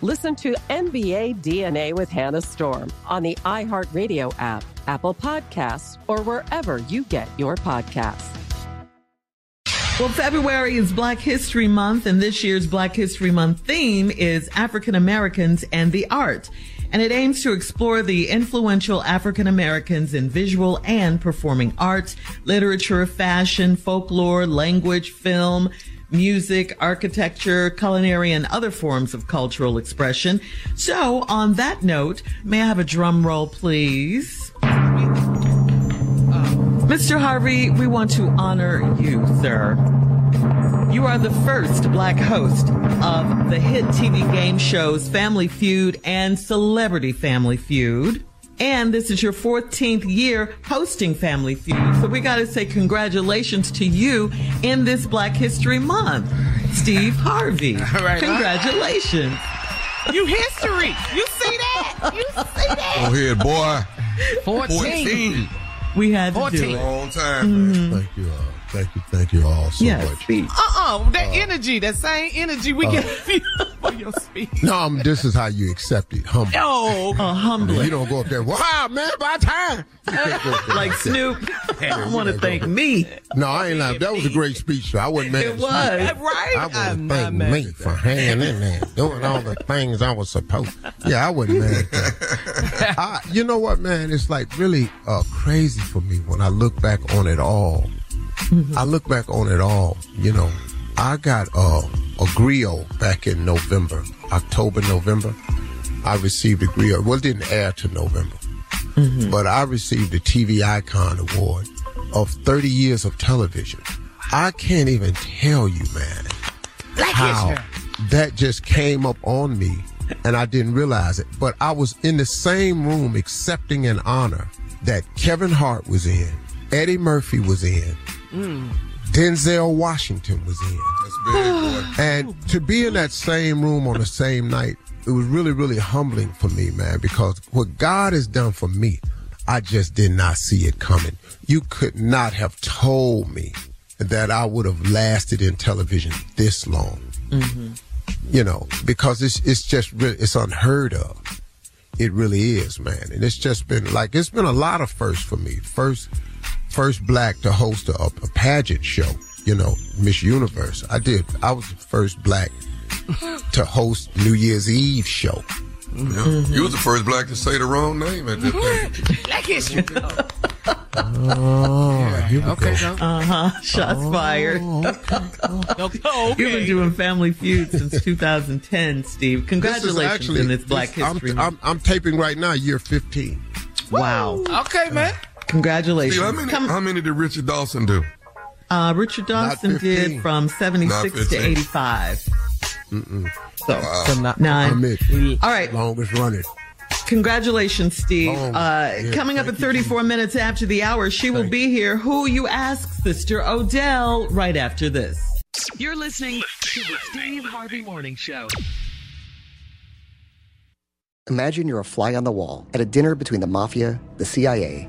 Listen to NBA DNA with Hannah Storm on the iHeartRadio app, Apple Podcasts, or wherever you get your podcasts. Well, February is Black History Month, and this year's Black History Month theme is African Americans and the Art. And it aims to explore the influential African Americans in visual and performing arts, literature, fashion, folklore, language, film, music, architecture, culinary, and other forms of cultural expression. So, on that note, may I have a drum roll, please? Uh, Mr. Harvey, we want to honor you, sir. You are the first black host of the hit TV game shows Family Feud and Celebrity Family Feud. And this is your 14th year hosting Family Feud. So we got to say congratulations to you in this Black History Month, Steve Harvey. All right. Congratulations. You history. You see that? You see that? Go ahead, boy. 14. 14. We had to 14. do it. Long time, mm-hmm. Thank you all. Thank you, thank you all so yes. much. Uh-uh, that uh, energy, that same energy we uh, get for your speech. No, um, this is how you accept it, humble. Oh, uh, humbly. You don't go up there, wow, man, by time. like Snoop, I want to thank me. No, I ain't lying. That was a great speech, so I wasn't mad. It was. Right? I want to thank me for hanging in there, doing all the things I was supposed to. Yeah, I wasn't mad I, you know what, man? It's like really uh, crazy for me when I look back on it all I look back on it all, you know, I got uh, a griot back in November, October, November. I received a griot. Well, it didn't air to November, mm-hmm. but I received the TV Icon Award of 30 years of television. I can't even tell you, man, Black how that just came up on me and I didn't realize it. But I was in the same room accepting an honor that Kevin Hart was in, Eddie Murphy was in, Mm. Denzel Washington was in. That's big, boy. And to be in that same room on the same night, it was really, really humbling for me, man, because what God has done for me, I just did not see it coming. You could not have told me that I would have lasted in television this long. Mm-hmm. You know, because it's it's just really, it's unheard of. It really is, man, and it's just been like it's been a lot of firsts for me. First, first black to host a, a pageant show. You know, Miss Universe. I did. I was the first black to host New Year's Eve show. Yeah. Mm-hmm. You was the first black to say the wrong name at that thing. Black history. Oh, yeah. okay. Uh huh. Shots oh, fired. Okay. okay. You've been doing Family Feud since 2010, Steve. Congratulations actually, in this Black this, History I'm, I'm, I'm, taping right now, year 15. Wow. Okay, man. Congratulations. Steve, how, many, Come, how many did Richard Dawson do? Uh, Richard Dawson did from 76 to 85. Mm-mm. So, wow. so not, nine. All right. Longest running. Congratulations, Steve. Uh, yeah, coming up at 34 you. minutes after the hour, she will be here. Who you ask, Sister Odell, right after this. You're listening to the Steve Harvey Morning Show. Imagine you're a fly on the wall at a dinner between the mafia, the CIA,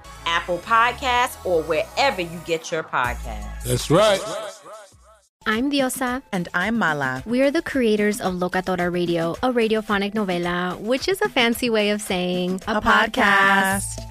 Apple Podcasts, or wherever you get your podcasts. That's right. I'm Diosa. And I'm Mala. We are the creators of Locatora Radio, a radiophonic novela, which is a fancy way of saying a, a podcast. podcast.